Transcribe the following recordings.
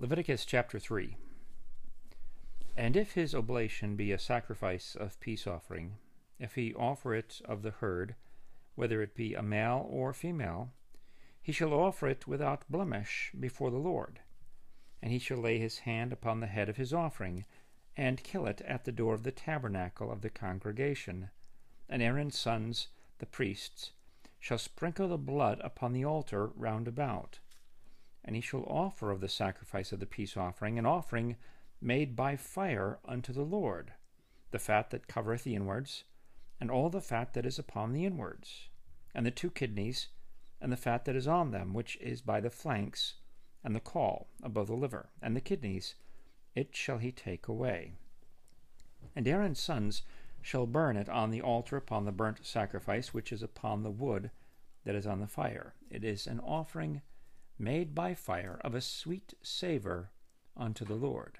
Leviticus chapter 3 And if his oblation be a sacrifice of peace offering, if he offer it of the herd, whether it be a male or female, he shall offer it without blemish before the Lord. And he shall lay his hand upon the head of his offering, and kill it at the door of the tabernacle of the congregation. And Aaron's sons, the priests, shall sprinkle the blood upon the altar round about and he shall offer of the sacrifice of the peace offering an offering made by fire unto the Lord, the fat that covereth the inwards, and all the fat that is upon the inwards, and the two kidneys, and the fat that is on them, which is by the flanks, and the caul above the liver, and the kidneys, it shall he take away. And Aaron's sons shall burn it on the altar upon the burnt sacrifice which is upon the wood that is on the fire. It is an offering made by fire of a sweet savour unto the Lord.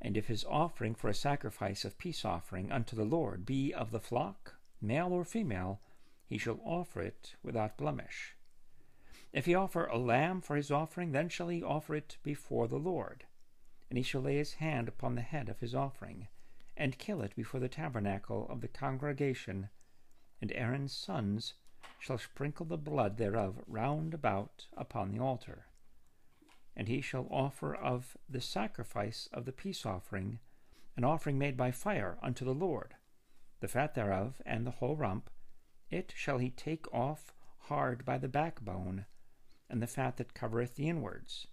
And if his offering for a sacrifice of peace offering unto the Lord be of the flock, male or female, he shall offer it without blemish. If he offer a lamb for his offering, then shall he offer it before the Lord. And he shall lay his hand upon the head of his offering, and kill it before the tabernacle of the congregation. And Aaron's sons shall sprinkle the blood thereof round about upon the altar. And he shall offer of the sacrifice of the peace offering an offering made by fire unto the Lord, the fat thereof, and the whole rump, it shall he take off hard by the backbone, and the fat that covereth the inwards,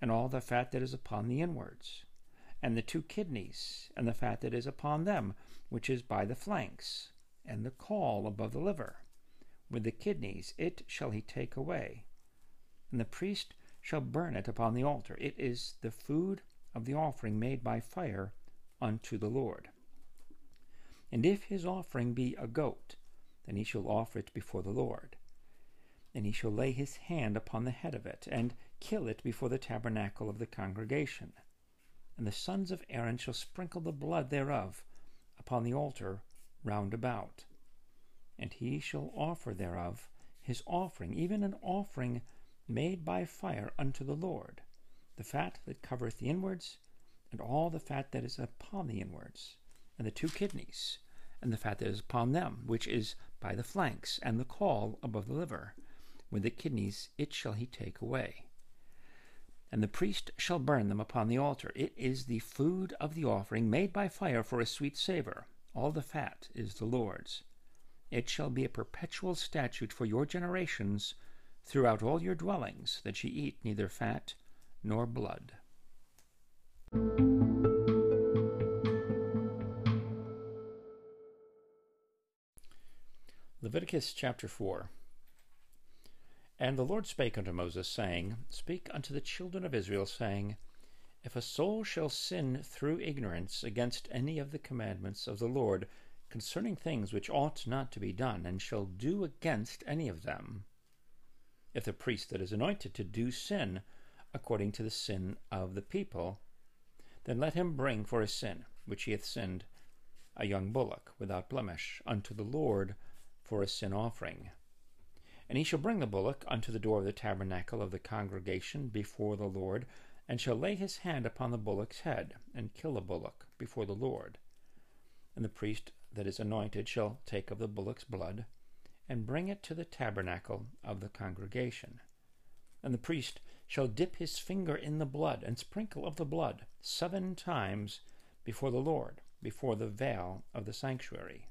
and all the fat that is upon the inwards, and the two kidneys, and the fat that is upon them, which is by the flanks, and the caul above the liver with the kidneys, it shall he take away. And the priest shall burn it upon the altar. It is the food of the offering made by fire unto the Lord. And if his offering be a goat, then he shall offer it before the Lord. And he shall lay his hand upon the head of it, and kill it before the tabernacle of the congregation. And the sons of Aaron shall sprinkle the blood thereof upon the altar round about and he shall offer thereof his offering, even an offering made by fire unto the Lord, the fat that covereth the inwards, and all the fat that is upon the inwards, and the two kidneys, and the fat that is upon them, which is by the flanks, and the caul above the liver. With the kidneys it shall he take away. And the priest shall burn them upon the altar. It is the food of the offering made by fire for a sweet savour. All the fat is the Lord's. It shall be a perpetual statute for your generations throughout all your dwellings, that ye eat neither fat nor blood. Leviticus chapter 4 And the Lord spake unto Moses, saying, Speak unto the children of Israel, saying, If a soul shall sin through ignorance against any of the commandments of the Lord, concerning things which ought not to be done, and shall do against any of them. If the priest that is anointed to do sin according to the sin of the people, then let him bring for his sin, which he hath sinned, a young bullock without blemish unto the Lord for a sin offering. And he shall bring the bullock unto the door of the tabernacle of the congregation before the Lord, and shall lay his hand upon the bullock's head, and kill the bullock before the Lord. And the priest that is anointed shall take of the bullock's blood, and bring it to the tabernacle of the congregation. And the priest shall dip his finger in the blood, and sprinkle of the blood seven times before the Lord, before the veil of the sanctuary.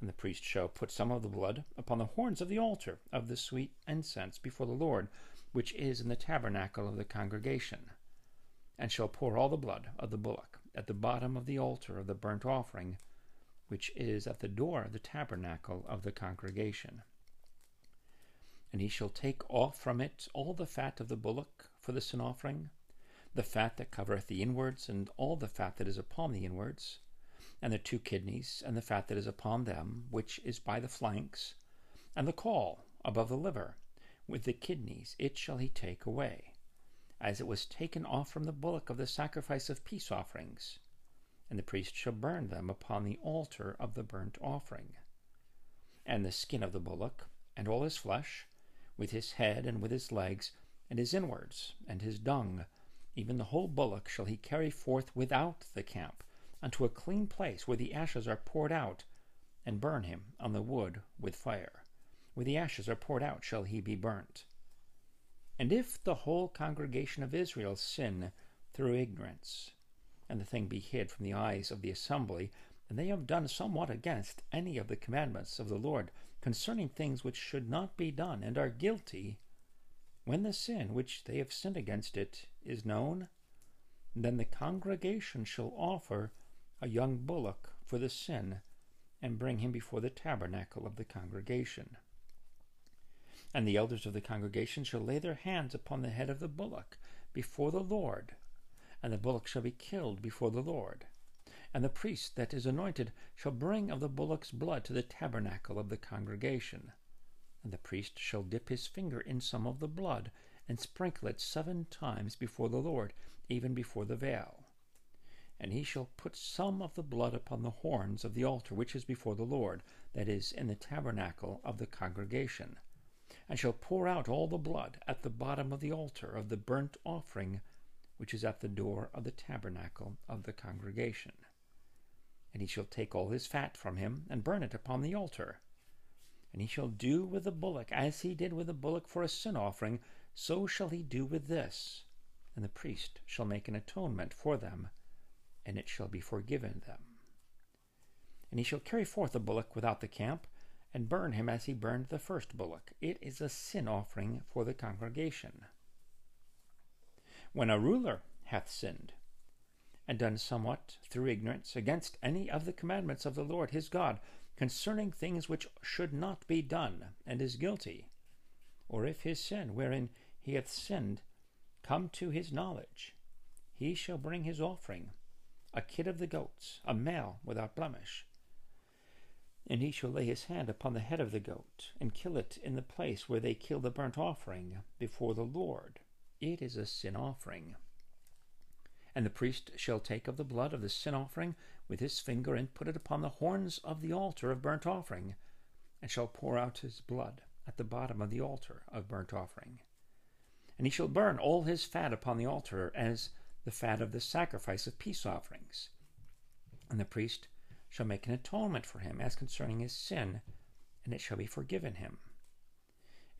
And the priest shall put some of the blood upon the horns of the altar of the sweet incense before the Lord, which is in the tabernacle of the congregation, and shall pour all the blood of the bullock at the bottom of the altar of the burnt offering which is at the door of the tabernacle of the congregation. And he shall take off from it all the fat of the bullock for the sin offering, the fat that covereth the inwards, and all the fat that is upon the inwards, and the two kidneys, and the fat that is upon them, which is by the flanks, and the caul above the liver, with the kidneys, it shall he take away, as it was taken off from the bullock of the sacrifice of peace offerings and the priest shall burn them upon the altar of the burnt offering. And the skin of the bullock, and all his flesh, with his head and with his legs, and his inwards, and his dung, Even the whole bullock shall he carry forth without the camp, unto a clean place where the ashes are poured out, and burn him on the wood with fire. Where the ashes are poured out shall he be burnt. And if the whole congregation of Israel sin through ignorance, and the thing be hid from the eyes of the assembly, and they have done somewhat against any of the commandments of the Lord concerning things which should not be done, and are guilty, when the sin which they have sinned against it is known, then the congregation shall offer a young bullock for the sin, and bring him before the tabernacle of the congregation. And the elders of the congregation shall lay their hands upon the head of the bullock before the Lord, and the bullock shall be killed before the Lord. And the priest that is anointed shall bring of the bullock's blood to the tabernacle of the congregation. And the priest shall dip his finger in some of the blood, and sprinkle it seven times before the Lord, even before the veil. And he shall put some of the blood upon the horns of the altar which is before the Lord, that is, in the tabernacle of the congregation, and shall pour out all the blood at the bottom of the altar of the burnt offering which is at the door of the tabernacle of the congregation. And he shall take all his fat from him, and burn it upon the altar. And he shall do with the bullock as he did with the bullock for a sin offering, so shall he do with this. And the priest shall make an atonement for them, and it shall be forgiven them. And he shall carry forth the bullock without the camp, and burn him as he burned the first bullock. It is a sin offering for the congregation. When a ruler hath sinned, and done somewhat through ignorance against any of the commandments of the Lord his God, concerning things which should not be done, and is guilty, or if his sin wherein he hath sinned come to his knowledge, he shall bring his offering, a kid of the goats, a male without blemish. And he shall lay his hand upon the head of the goat, and kill it in the place where they kill the burnt offering before the Lord. It is a sin offering. And the priest shall take of the blood of the sin offering with his finger and put it upon the horns of the altar of burnt offering, and shall pour out his blood at the bottom of the altar of burnt offering. And he shall burn all his fat upon the altar as the fat of the sacrifice of peace offerings. And the priest shall make an atonement for him as concerning his sin, and it shall be forgiven him.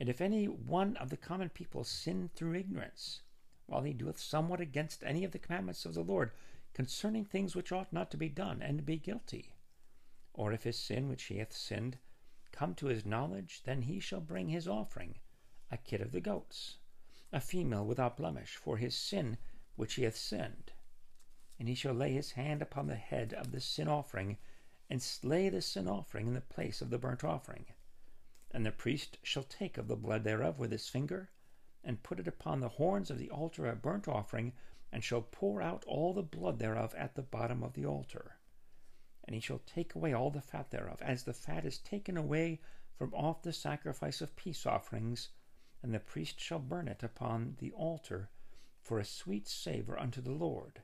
And if any one of the common people sin through ignorance, while he doeth somewhat against any of the commandments of the Lord, concerning things which ought not to be done, and be guilty. Or if his sin which he hath sinned come to his knowledge, then he shall bring his offering, a kid of the goats, a female without blemish, for his sin which he hath sinned. And he shall lay his hand upon the head of the sin offering, and slay the sin offering in the place of the burnt offering. And the priest shall take of the blood thereof with his finger, and put it upon the horns of the altar of burnt offering, and shall pour out all the blood thereof at the bottom of the altar. And he shall take away all the fat thereof, as the fat is taken away from off the sacrifice of peace offerings, and the priest shall burn it upon the altar for a sweet savour unto the Lord.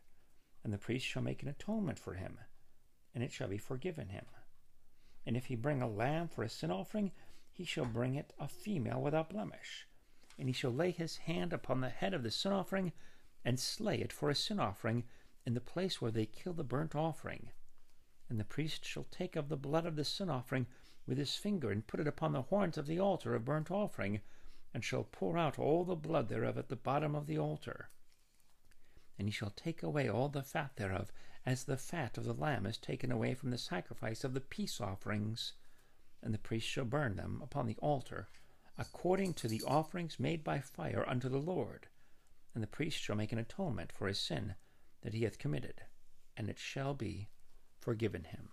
And the priest shall make an atonement for him, and it shall be forgiven him. And if he bring a lamb for a sin offering, he shall bring it a female without blemish. And he shall lay his hand upon the head of the sin offering, and slay it for a sin offering in the place where they kill the burnt offering. And the priest shall take of the blood of the sin offering with his finger, and put it upon the horns of the altar of burnt offering, and shall pour out all the blood thereof at the bottom of the altar. And he shall take away all the fat thereof, as the fat of the lamb is taken away from the sacrifice of the peace offerings. And the priest shall burn them upon the altar, according to the offerings made by fire unto the Lord and the priest shall make an atonement for his sin that he hath committed, and it shall be forgiven him.